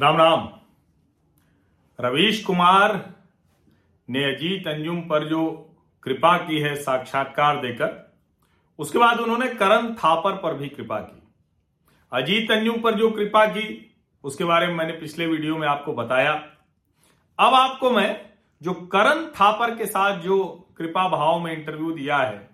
राम राम। रवीश कुमार ने अजीत अंजुम पर जो कृपा की है साक्षात्कार देकर, उसके बाद उन्होंने करण थापर पर भी कृपा की। अजीत अंजुम पर जो कृपा की, उसके बारे में मैंने पिछले वीडियो में आपको बताया। अब आपको मैं जो करण थापर के साथ जो कृपा भाव में इंटरव्यू दिया है,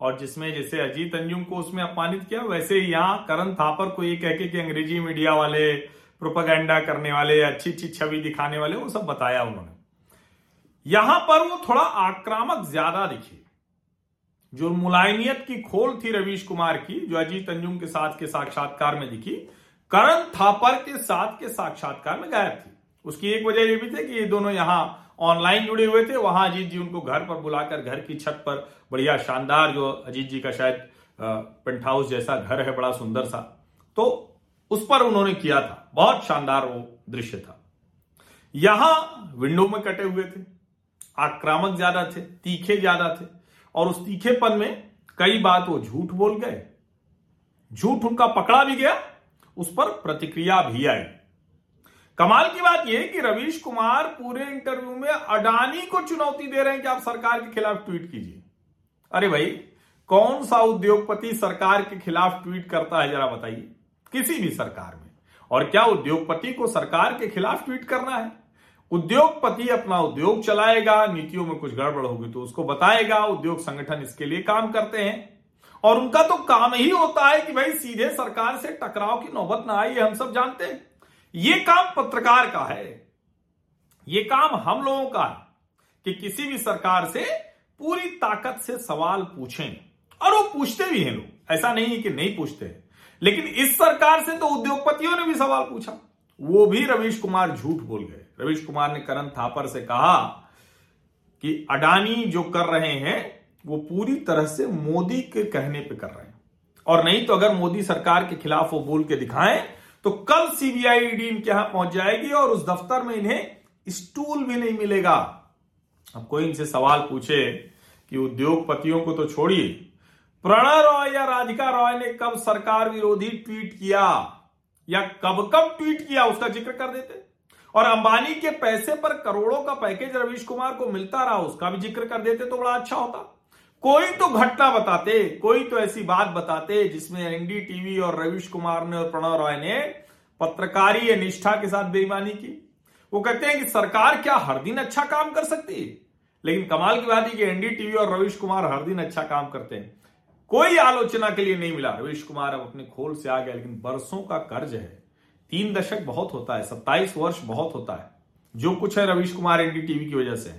और जिसमें जैसे अजीत अंजुम को उसमें अपमानित किया, वैसे यहाँ करण थापर को ये कह के कि अंग्रेज़ी मीडिया वाले प्रोपागेंडा करने वाले अच्छी अच्छी छवि दिखाने वाले, वो सब बताया उन्होंने। यहाँ पर वो थोड़ा आक्रामक ज़्यादा दिखे। जो मुलायमियत की खोल थी रवीश कुमार की, जो अजीत अंजुम के साथ के साक्षात्कार में दिखी, करण थापर के साथ के साक्षात्कार में गायब थी। उसकी एक वजह यह भी थी कि ये दोनों यहाँ ऑनलाइन जुड़े हुए थे। वहाँ अजीत जी उनको घर पर बुलाकर, घर की छत पर बढ़िया शानदार, जो अजीत जी का शायद पेंट हाउस जैसा घर है, बड़ा सुंदर सा। तो उस पर उन्होंने किया था। बहुत शानदार वो दृश्य था। यहाँ विंडो में कटे हुए थे। आक्रामक ज़्यादा थे, तीखे ज़्यादा थे। और उस तीखेपन में कई बात वो झूठ बोल गए। झूठ उनका पकड़ा भी गया, उस पर प्रतिक्रिया भी आई। कमाल की बात यह कि रवीश कुमार पूरे इंटरव्यू में अडानी को चुनौती दे रहे हैं कि आप सरकार के खिलाफ ट्वीट कीजिए। अरे भाई, कौन सा उद्योगपति सरकार के खिलाफ ट्वीट करता है जरा बताइए। किसी भी सरकार में। और क्या उद्योगपति को सरकार के खिलाफ ट्वीट करना है? उद्योगपति अपना उद्योग चलाएगा, नीतियों में कुछ गड़बड़ होगी तो उसको बताएगा, उद्योग संगठन इसके लिए काम करते हैं। और उनका तो काम ही होता है कि भाई सीधे सरकार से टकराव की नौबत ना आए हम सब जानते हैं। ये काम पत्रकार का है। ये काम हम लोगों का है कि किसी भी सरकार से पूरी ताकत से सवाल पूछें। और वो पूछते भी हैं लोग। ऐसा नहीं है कि नहीं पूछते हैं। लेकिन इस सरकार से तो उद्योगपतियों ने भी सवाल पूछा। वो भी रवीश कुमार झूठ बोल गए। रवीश कुमार ने करण थापर से कहा कि अडानी जो कर रहे हैं, वो पूरी तरह से मोदी के कहने पे कर रहे हैं। और नहीं तो अगर मोदी सरकार के खिलाफ वो बोल के दिखाएँ तो कल सीबीआई ईडी इनके यहाँ पहुँच जाएगी और उस दफ्तर में इन्हें स्टूल भी नहीं मिलेगा। अब कोई इनसे सवाल पूछे कि उद्योगपतियों को तो छोड़िए प्रणय रॉय या राधिका रॉय ने कब सरकार विरोधी ट्वीट किया? या कब कब ट्वीट किया? उसका ज़िक्र कर देते और अंबानी के पैसे पर करोड़ों का पैकेज रवीश कुमार को मिलता रहा, उसका भी ज़िक्र कर देते तो बड़ा अच्छा होता। कोई तो घटना बताते, कोई तो ऐसी बात बताते जिसमें एनडीटीवी और रवीश कुमार ने और प्रणव रॉय ने पत्रकारी निष्ठा के साथ बेईमानी की। वो कहते हैं कि सरकार क्या हर दिन अच्छा काम कर सकती है? लेकिन कमाल की बात है कि एनडीटीवी और रवीश कुमार हर दिन अच्छा काम करते हैं। कोई आलोचना के लिए नहीं मिला। रवीश कुमार अब अपने खोल से आ गया, लेकिन बरसों का कर्ज है। तीन दशक बहुत होता है, सत्ताईस वर्ष बहुत होता है। जो कुछ है रवीश कुमार एनडीटीवी की वजह से।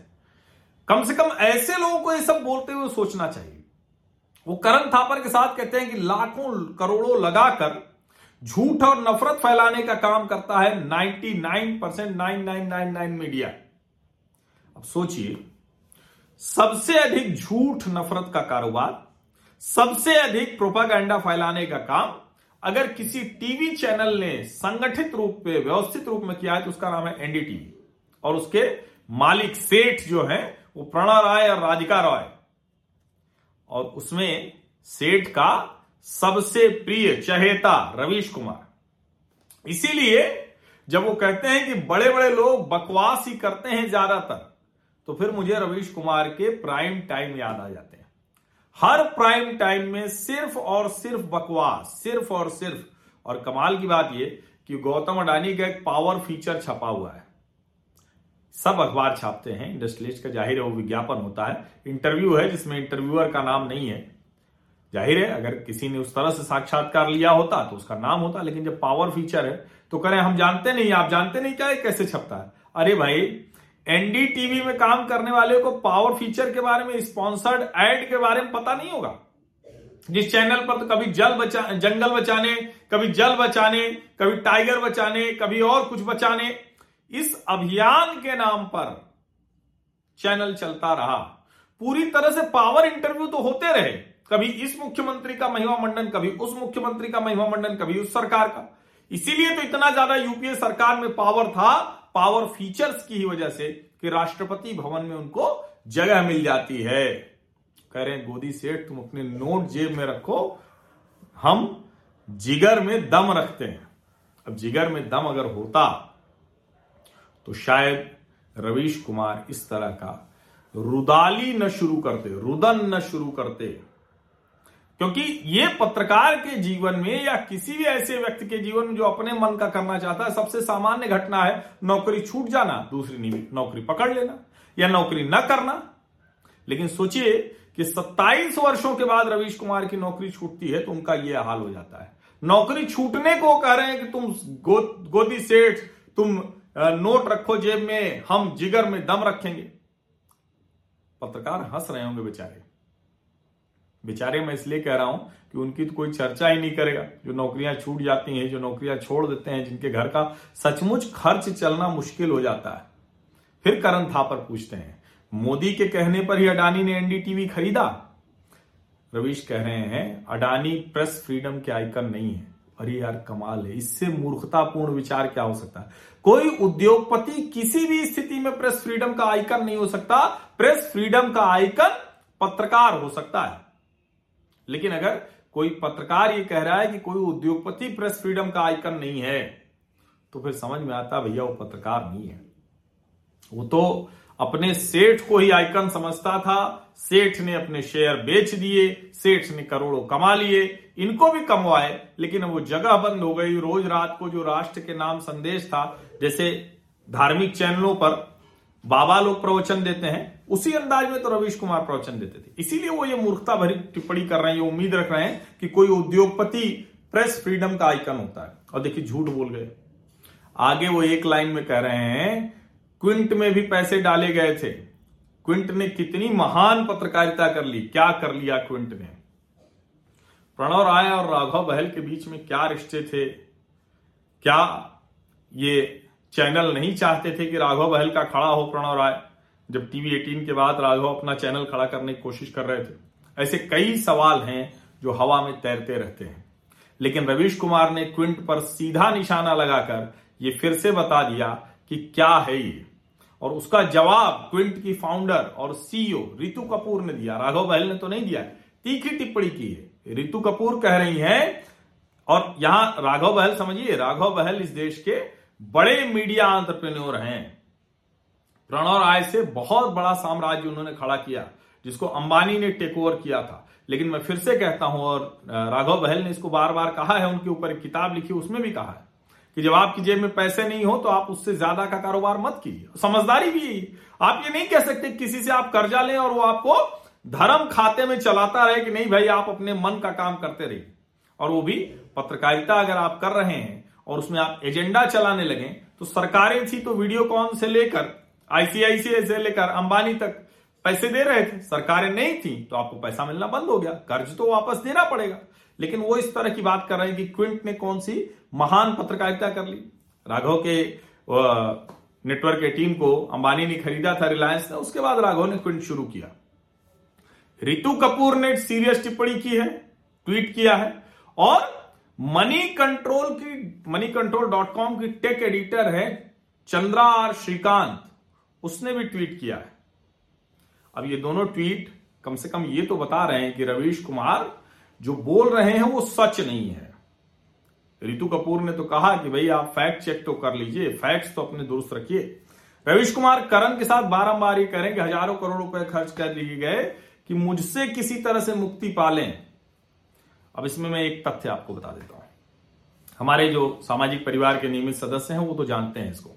कम से कम ऐसे लोगों को ये सब बोलते हुए सोचना चाहिए। वो करण थापर के साथ कहते हैं कि लाखों करोड़ों लगाकर झूठ और नफरत फैलाने का काम करता है 99 परसेंट नाइन मीडिया। अब सोचिए, सबसे अधिक झूठ नफरत का कारोबार सबसे अधिक प्रोपागेंडा फैलाने का काम, अगर किसी टीवी चैनल ने संगठित रूप में व्यवस्थित रूप में किया है तो उसका नाम है एनडीटीवी। और उसके मालिक सेठ जो है, वो प्रणव राय और राधिका रॉय। और उसमें सेठ का सबसे प्रिय चहेता रवीश कुमार। इसीलिए जब वो कहते हैं कि बड़े बड़े लोग बकवास ही करते हैं ज़्यादातर तो फिर मुझे रवीश कुमार के प्राइम टाइम याद आ जाते हैं। हर प्राइम टाइम में सिर्फ़ और सिर्फ़ बकवास, सिर्फ़ और सिर्फ़। और कमाल की बात यह कि गौतम अडानी का एक पावर फीचर छपा हुआ है। सब अखबार छापते हैं इंडस्ट्रियलिस्ट का ज़ाहिर है वो विज्ञापन होता है। इंटरव्यू है जिसमें इंटरव्यूअर का नाम नहीं है। ज़ाहिर है, अगर किसी ने उस तरह से साक्षात्कार लिया होता तो उसका नाम होता, लेकिन जब पावर फीचर है तो करें, हम जानते नहीं, आप जानते नहीं क्या कैसे छपता है? अरे भाई एनडीटीवी में काम करने वाले को पावर फीचर के बारे में स्पॉन्सर्ड एड के बारे में पता नहीं होगा। जिस चैनल पर तो कभी जल बचा, जंगल बचाने, कभी जल बचाने, कभी टाइगर बचाने, कभी और कुछ बचाने, इस अभियान के नाम पर चैनल चलता रहा। पूरी तरह से पावर इंटरव्यू तो होते रहे। कभी इस मुख्यमंत्री का महिमा मंडन, कभी उस मुख्यमंत्री का महिमा मंडन, कभी उस सरकार का। इसीलिए तो इतना ज़्यादा यूपीए सरकार में पावर था पावर फीचर्स की ही वजह से कि राष्ट्रपति भवन में उनको जगह मिल जाती है। कह रहे हैं, गोदी सेठ, तुम अपने नोट जेब में रखो। हम जिगर में दम रखते हैं। अब जिगर में दम अगर होता तो शायद रवीश कुमार इस तरह का रुदाली न शुरू करते, रुदन न शुरू करते क्योंकि ये पत्रकार के जीवन में या किसी भी ऐसे व्यक्ति के जीवन में जो अपने मन का करना चाहता है सबसे सामान्य घटना है नौकरी छूट जाना दूसरी नौकरी पकड़ लेना या नौकरी न करना। लेकिन सोचिए कि 27 वर्षों के बाद रवीश कुमार की नौकरी छूटती है तो उनका यह हाल हो जाता है। नौकरी छूटने को कह रहे हैं कि तुम गो, गोदी सेठ तुम नोट रखो जेब में हम जिगर में दम रखेंगे। पत्रकार हंस रहे होंगे बेचारे। बेचारे, मैं इसलिए कह रहा हूँ कि उनकी तो कोई चर्चा ही नहीं करेगा। जो नौकरियाँ छूट जाती हैं, जो नौकरियाँ छोड़ देते हैं, जिनके घर का सचमुच खर्च चलना मुश्किल हो जाता है। फिर करण थापर पूछते हैं, मोदी के कहने पर ही अडानी ने एनडीटीवी खरीदा? रवीश कह रहे हैं, अडानी प्रेस फ्रीडम के आइकन नहीं है। अरे यार, कमाल है, इससे मूर्खतापूर्ण विचार क्या हो सकता है? कोई उद्योगपति किसी भी स्थिति में प्रेस फ्रीडम का आइकन नहीं हो सकता। प्रेस फ्रीडम का आइकन पत्रकार हो सकता है। लेकिन अगर कोई पत्रकार ये कह रहा है कि कोई उद्योगपति प्रेस फ्रीडम का आइकन नहीं है तो फिर समझ में आता भैया वो पत्रकार नहीं है। वो तो अपने सेठ को ही आइकन समझता था, सेठ ने अपने शेयर बेच दिए, सेठ ने करोड़ों कमा लिए, इनको भी कमवाए, लेकिन वो जगह बंद हो गई। रोज रात को जो राष्ट्र के नाम संदेश था, जैसे धार्मिक चैनलों पर बाबा लोग प्रवचन देते हैं, उसी अंदाज में तो रवीश कुमार प्रवचन देते थे। इसीलिए वो ये मूर्खता भरी टिप्पणी कर रहे हैं, ये उम्मीद रख रहे हैं कि कोई उद्योगपति प्रेस फ्रीडम का आइकन होता है। और देखिए, झूठ बोल गए। आगे वो एक लाइन में कह रहे हैं, क्विंट में भी पैसे डाले गए थे। क्विंट ने कितनी महान पत्रकारिता कर ली। क्या कर लिया क्विंट ने? प्रणव राय और राघव बहल के बीच में क्या रिश्ते थे? क्या ये चैनल नहीं चाहते थे कि राघव बहल का खड़ा हो प्रणव राय, जब टीवी एटीन के बाद राघव अपना चैनल खड़ा करने की कोशिश कर रहे थे। ऐसे कई सवाल हैं जो हवा में तैरते रहते हैं। लेकिन रवीश कुमार ने क्विंट पर सीधा निशाना लगाकर ये फिर से बता दिया कि क्या है ये। और उसका जवाब क्विंट की फाउंडर और सीईओ रितु कपूर ने दिया। राघव बहल ने तो नहीं दिया, तीखी टिप्पणी की है। रितु कपूर कह रही हैं, और यहाँ राघव बहल, समझिए, राघव बहल इस देश के बड़े मीडिया आंट्रप्रेन्योर हैं। प्रणव राय से बहुत बड़ा साम्राज्य उन्होंने खड़ा किया, जिसको अंबानी ने टेक ओवर किया था। लेकिन मैं फिर से कहता हूँ, और राघव बहल ने इसको बार बार कहा है, उनके ऊपर एक किताब लिखी, उसमें भी कहा है कि जब आपकी जेब में पैसे नहीं हो तो आप उससे ज़्यादा का कारोबार मत कीजिए। समझदारी भी यही। आप ये नहीं कह सकते किसी से आप कर्जा लें और वो आपको धर्म खाते में चलाता रहे कि नहीं भाई, आप अपने मन का काम करते रहिए। और वो भी पत्रकारिता अगर आप कर रहे हैं और उसमें आप एजेंडा चलाने लगे तो सरकारें थी तो वीडियोकॉन से लेकर, आईसीआईसीआई से लेकर अंबानी तक पैसे दे रहे थे, सरकारें नहीं थी तो आपको पैसा मिलना बंद हो गया, कर्ज तो वापस देना पड़ेगा। लेकिन वो इस तरह की बात कर रहे हैं कि क्विंट ने कौन सी महान पत्रकारिता कर ली। राघव के नेटवर्क के टीम को अंबानी ने खरीदा था रिलायंस ने, उसके बाद राघव ने क्विंट शुरू किया। रितु कपूर ने सीरियस टिप्पणी की है, ट्वीट किया है, और मनी कंट्रोल की, मनी कंट्रोल डॉट कॉम की टेक एडिटर है चंद्रा आर श्रीकांत। उसने भी ट्वीट किया है। अब ये दोनों ट्वीट कम से कम ये तो बता रहे हैं कि रवीश कुमार जो बोल रहे हैं वो सच नहीं है। रितु कपूर ने तो कहा कि भाई आप फैक्ट चेक तो कर लीजिए, फैक्ट्स तो अपने दुरुस्त रखिए। रवीश कुमार करण के साथ बारंबार ये करें कि हज़ारों करोड़ रुपए खर्च कर दिए गए कि मुझसे किसी तरह से मुक्ति पालें। अब इसमें मैं एक तथ्य आपको बता देता हूँ। हमारे जो सामाजिक परिवार के नियमित सदस्य हैं, वो तो जानते हैं इसको।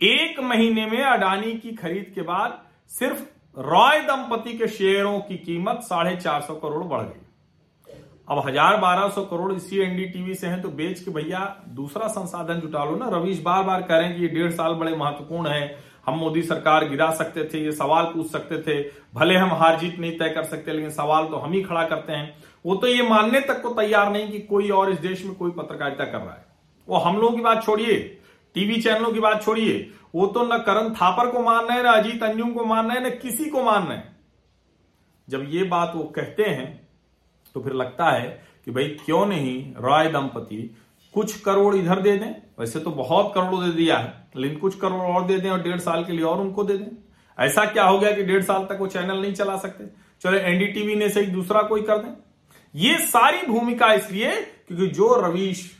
एक महीने में अडानी की खरीद के बाद सिर्फ़ रॉय दंपति के शेयरों की कीमत साढ़े चार सौ करोड़ बढ़ गई। अब हज़ार बारह सौ करोड़ इसी एनडीटीवी से हैं तो बेच के भैया दूसरा संसाधन जुटा लो ना। रवीश बार बार कह रहे हैं कि ये डेढ़ साल बड़े महत्वपूर्ण है। हम मोदी सरकार गिरा सकते थे, ये सवाल पूछ सकते थे। भले हम हार जीत नहीं तय कर सकते, लेकिन सवाल तो हम ही खड़ा करते हैं। वो तो ये मानने तक को तैयार नहीं कि कोई और इस देश में कोई पत्रकारिता कर रहा है। वो हम लोगों की बात छोड़िए, टीवी चैनलों की बात छोड़िए, वो तो न करण थापर को मान रहे हैं, न अजीत अंजुम को मान रहे हैं, न किसी को मान रहे हैं। जब ये बात वो कहते हैं तो फिर लगता है कि भाई क्यों नहीं रॉय दंपति कुछ करोड़ इधर दे दें? वैसे तो बहुत करोड़ दे दिया है, लेकिन कुछ करोड़ और दे दें और डेढ़ साल के लिए और उनको दे दें। ऐसा क्या हो गया कि डेढ़ साल तक वो चैनल नहीं चला सकते? चलो एनडीटीवी ने से दूसरा कोई कर दें। ये सारी भूमिका इसलिए क्योंकि जो रवीश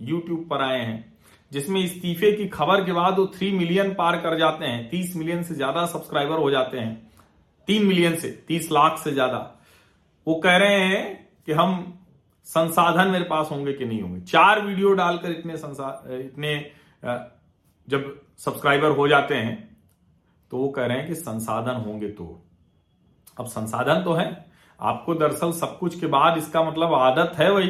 यूट्यूब पर आए हैं, जिसमें इस्तीफे की खबर के बाद वो थ्री मिलियन पार कर जाते हैं, तीस मिलियन से ज़्यादा सब्सक्राइबर हो जाते हैं, तीन मिलियन से, तीस लाख से ज़्यादा। वो कह रहे हैं कि हम संसाधन मेरे पास होंगे कि नहीं होंगे। चार वीडियो डालकर इतने इतने जब सब्सक्राइबर हो जाते हैं तो वो कह रहे हैं कि संसाधन होंगे तो। अब संसाधन तो है आपको दरअसल सब कुछ के बाद इसका मतलब आदत है वही,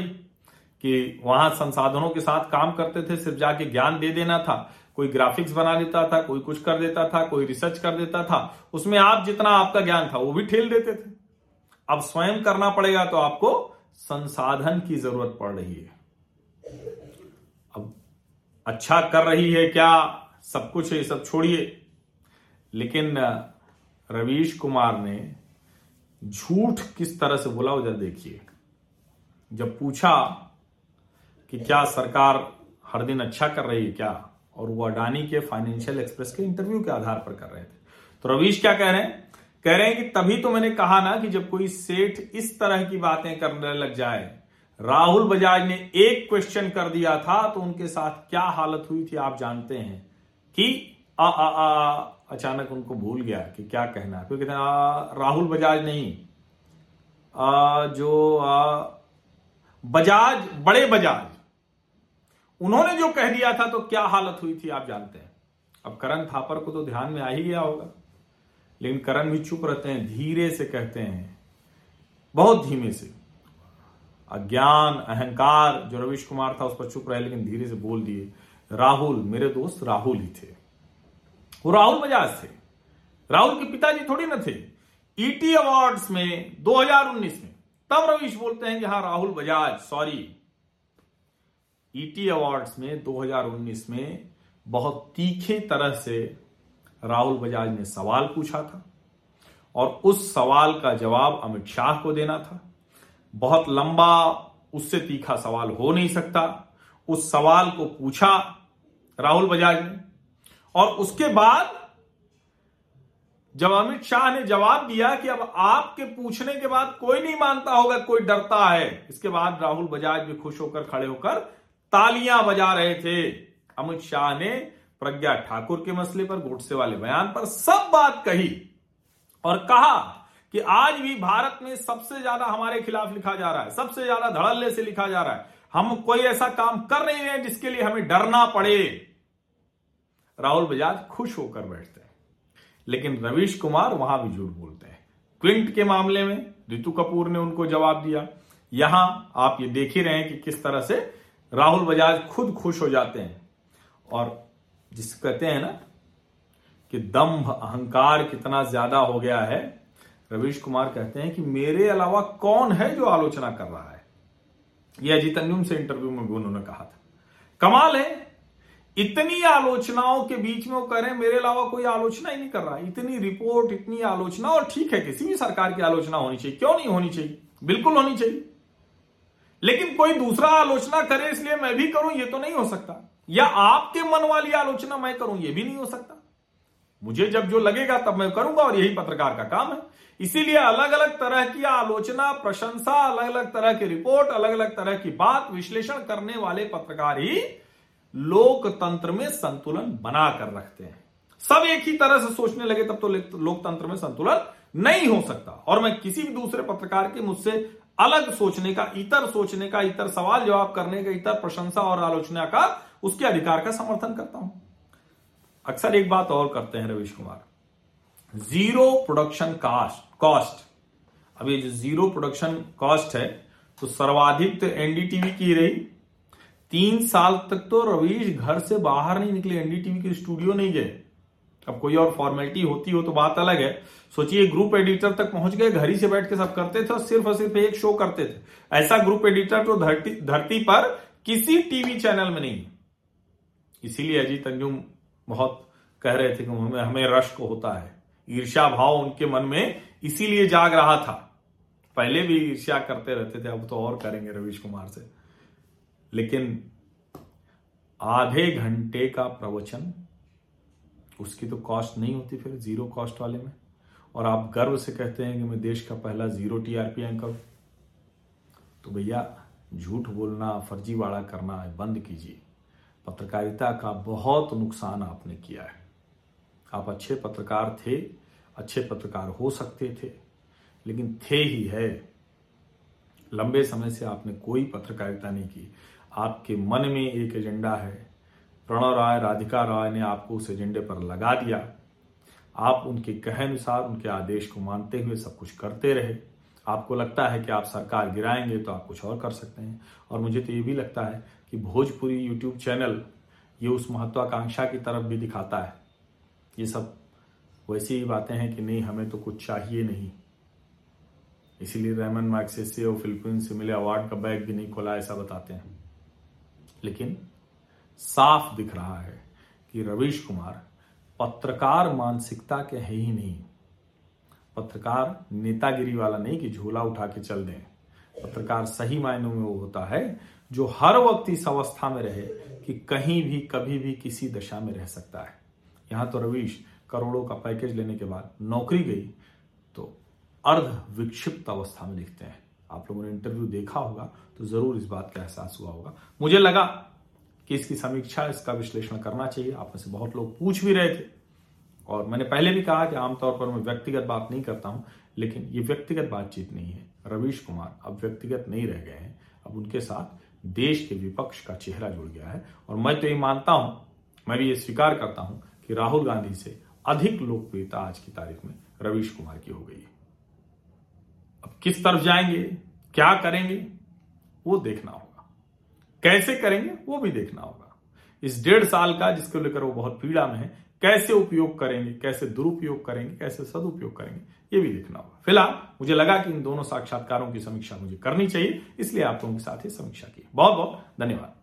कि वहाँ संसाधनों के साथ काम करते थे, सिर्फ़ जाके ज्ञान दे देना था, कोई ग्राफिक्स बना देता था, कोई कुछ कर देता था, कोई रिसर्च कर देता था, उसमें आप जितना आपका ज्ञान था, वो भी ठेल देते थे। अब स्वयं करना पड़ेगा तो आपको संसाधन की ज़रूरत पड़ रही है। अब अच्छा कर रही है क्या, सब कुछ है सब छोड़िए। लेकिन, रवीश कुमार ने झूठ किस तरह से बोला उधर देखिए। जब पूछा कि क्या सरकार हर दिन अच्छा कर रही है क्या और वो अडानी के फाइनेंशियल एक्सप्रेस के इंटरव्यू के आधार पर कर रहे थे। तो रवीश क्या कह रहे हैं? कह रहे हैं कि तभी तो मैंने कहा ना कि जब कोई सेठ इस तरह की बातें करने लग जाए राहुल बजाज ने एक क्वेश्चन कर दिया था तो उनके साथ क्या हालत हुई थी आप जानते हैं कि आ, आ, आ, अचानक उनको भूल गया कि क्या कहना है। क्योंकि राहुल बजाज नहीं आ, जो आ, बजाज बड़े बजाज उन्होंने जो कह दिया था तो क्या हालत हुई थी आप जानते हैं। अब करण थापर को तो ध्यान में आ ही गया होगा। लेकिन करण भी चुप रहते हैं धीरे से कहते हैं बहुत धीमे से। अज्ञान अहंकार जो रविश कुमार था उस पर चुप रहे लेकिन धीरे से बोल दिए राहुल मेरे दोस्त राहुल ही थे। वो राहुल बजाज थे। राहुल के पिताजी थोड़ी ना थे। ईटी e अवार्ड्स में 2019 में, तब रवीश बोलते हैं कि हाँ Rahul Bajaj sorry ET awards में 2019 में, बहुत तीखे तरह से राहुल बजाज ने सवाल पूछा था और उस सवाल का जवाब अमित शाह को देना था। बहुत लंबा, उससे तीखा सवाल हो नहीं सकता। उस सवाल को पूछा राहुल बजाज ने। और उसके बाद जब अमित शाह ने जवाब दिया कि अब आपके पूछने के बाद कोई नहीं मानता होगा, कोई डरता है। इसके बाद राहुल बजाज भी खुश होकर खड़े होकर तालियाँ बजा रहे थे। अमित शाह ने प्रज्ञा ठाकुर के मसले पर गोडसे वाले बयान पर सब बात कही और कहा कि आज भी भारत में सबसे ज़्यादा हमारे खिलाफ लिखा जा रहा है, सबसे ज़्यादा धड़ल्ले से लिखा जा रहा है। हम कोई ऐसा काम कर रहे जिसके लिए हमें डरना पड़े। राहुल बजाज खुश होकर बैठते हैं। लेकिन रवीश कुमार वहाँ भी झूठ बोलते हैं। क्विंट के मामले में रितु कपूर ने उनको जवाब दिया। यहाँ आप ये देख ही रहे हैं कि किस तरह से राहुल बजाज खुद खुश हो जाते हैं। और जिस कहते हैं ना कि दम्भ अहंकार कितना ज़्यादा हो गया है, रवीश कुमार कहते हैं कि मेरे अलावा कौन है जो आलोचना कर रहा है? यह अजीत अंजुम से इंटरव्यू में भी उन्होंने कहा था। कमाल है इतनी आलोचनाओं के बीच में वो हैं, मेरे अलावा कोई आलोचना ही नहीं कर रहा इतनी रिपोर्ट इतनी आलोचना, और ठीक है, किसी भी सरकार की आलोचना होनी चाहिए। क्यों नहीं होनी चाहिए? बिल्कुल होनी चाहिए। लेकिन कोई दूसरा आलोचना करे, इसलिए मैं भी करूँ, ये तो नहीं हो सकता। या आपके मन वाली आलोचना मैं करूँ, ये भी नहीं हो सकता। मुझे जब जो लगेगा, तब मैं करूँगा, और यही पत्रकार का काम है। इसीलिए अलग अलग तरह की आलोचना, प्रशंसा अलग अलग तरह की रिपोर्ट अलग अलग तरह की बात विश्लेषण करने वाले पत्रकार ही लोकतंत्र में संतुलन बनाकर रखते हैं। सब एक ही तरह से सोचने लगे, तब तो लोकतंत्र में संतुलन नहीं हो सकता। और मैं किसी भी दूसरे पत्रकार के मुझसे अलग सोचने का, इतर सोचने का, इतर सवाल जवाब करने का, इतर प्रशंसा और आलोचना का उसके अधिकार का समर्थन करता हूँ। अक्सर एक बात और करते हैं Ravish Kumar. Zero production cast cost अब ये जो ज़ीरो प्रोडक्शन कॉस्ट है तो सर्वाधिक तो एनडीटीवी की रही। तीन साल तक तो रवीश घर से बाहर नहीं निकले एनडीटीवी के स्टूडियो नहीं गए। अब कोई और फॉर्मेलिटी होती हो तो बात अलग है। सोचिए ग्रुप एडिटर तक पहुँच गए, घर ही से बैठ के सब करते थे और सिर्फ़ और सिर्फ़ एक शो करते थे। ऐसा ग्रुप एडिटर तो धरती धरती पर किसी टीवी चैनल में नहीं इसीलिए अजीत अंजुम बहुत कह रहे थे कि हमें हमें रश्क होता है। ईर्षा भाव उनके मन में इसीलिए जाग रहा था। पहले भी ईर्ष्या करते रहते थे, अब तो और करेंगे रवीश कुमार से। लेकिन आधे घंटे का प्रवचन, उसकी तो कॉस्ट नहीं होती फिर ज़ीरो कॉस्ट वाले में। और आप गर्व से कहते हैं कि मैं देश का पहला ज़ीरो टीआरपी एंकर तो भैया, झूठ बोलना, फर्जीवाड़ा करना बंद कीजिए। पत्रकारिता का बहुत नुकसान आपने किया है। आप अच्छे पत्रकार थे, अच्छे पत्रकार हो सकते थे, लेकिन थे ही है। लंबे समय से आपने कोई पत्रकारिता नहीं की। आपके मन में एक एजेंडा है। प्रणव राय, राधिका राय ने आपको उस एजेंडे पर लगा दिया। आप उनके कहे अनुसार, उनके आदेश को मानते हुए सब कुछ करते रहे। आपको लगता है कि आप सरकार गिराएँगे तो आप कुछ और कर सकते हैं। और मुझे तो ये भी लगता है कि भोजपुरी यूट्यूब चैनल ये उस महत्वाकांक्षा की तरफ़ भी दिखाता है। ये सब वैसी ही बातें हैं कि नहीं, हमें तो कुछ चाहिए नहीं। इसीलिए रेमन मैक्सेस से और फिलिपीन से मिले अवार्ड का बैग भी नहीं खोला, ऐसा बताते हैं। लेकिन साफ़ दिख रहा है कि रवीश कुमार पत्रकार मानसिकता के है ही नहीं। पत्रकार नेतागिरी वाला नहीं कि झोला उठा के चल दें। पत्रकार सही मायनों में वो होता है जो हर वक्त इस अवस्था में रहे कि कहीं भी, कभी भी किसी दशा में रह सकता है। यहाँ तो रवीश करोड़ों का पैकेज लेने के बाद नौकरी गई तो अर्ध विक्षिप्त अवस्था में दिखते हैं। आप लोगों ने इंटरव्यू देखा होगा तो ज़रूर इस बात का एहसास हुआ होगा। मुझे लगा कि इसकी समीक्षा, इसका विश्लेषण करना चाहिए। आप में से बहुत लोग पूछ भी रहे थे। और मैंने पहले भी कहा कि आमतौर पर मैं व्यक्तिगत बात नहीं करता हूँ, लेकिन ये व्यक्तिगत बातचीत नहीं है। रवीश कुमार अब व्यक्तिगत नहीं रह गए हैं। अब उनके साथ देश के विपक्ष का चेहरा जुड़ गया है। और मैं तो ये मानता हूँ, मैं भी ये स्वीकार करता हूँ कि राहुल गांधी से अधिक लोकप्रियता आज की तारीख में रवीश कुमार की हो गई है। अब किस तरफ़ जाएँगे, क्या करेंगे, वो देखना होगा। कैसे करेंगे, वो भी देखना होगा। इस डेढ़ साल का जिसको लेकर वो बहुत पीड़ा में है, कैसे उपयोग करेंगे, कैसे दुरुपयोग करेंगे, कैसे सदुपयोग करेंगे, ये भी देखना होगा। फ़िलहाल मुझे लगा कि इन दोनों साक्षात्कारों की समीक्षा मुझे करनी चाहिए, इसलिए आप लोगों के साथ ही समीक्षा की। बहुत बहुत धन्यवाद।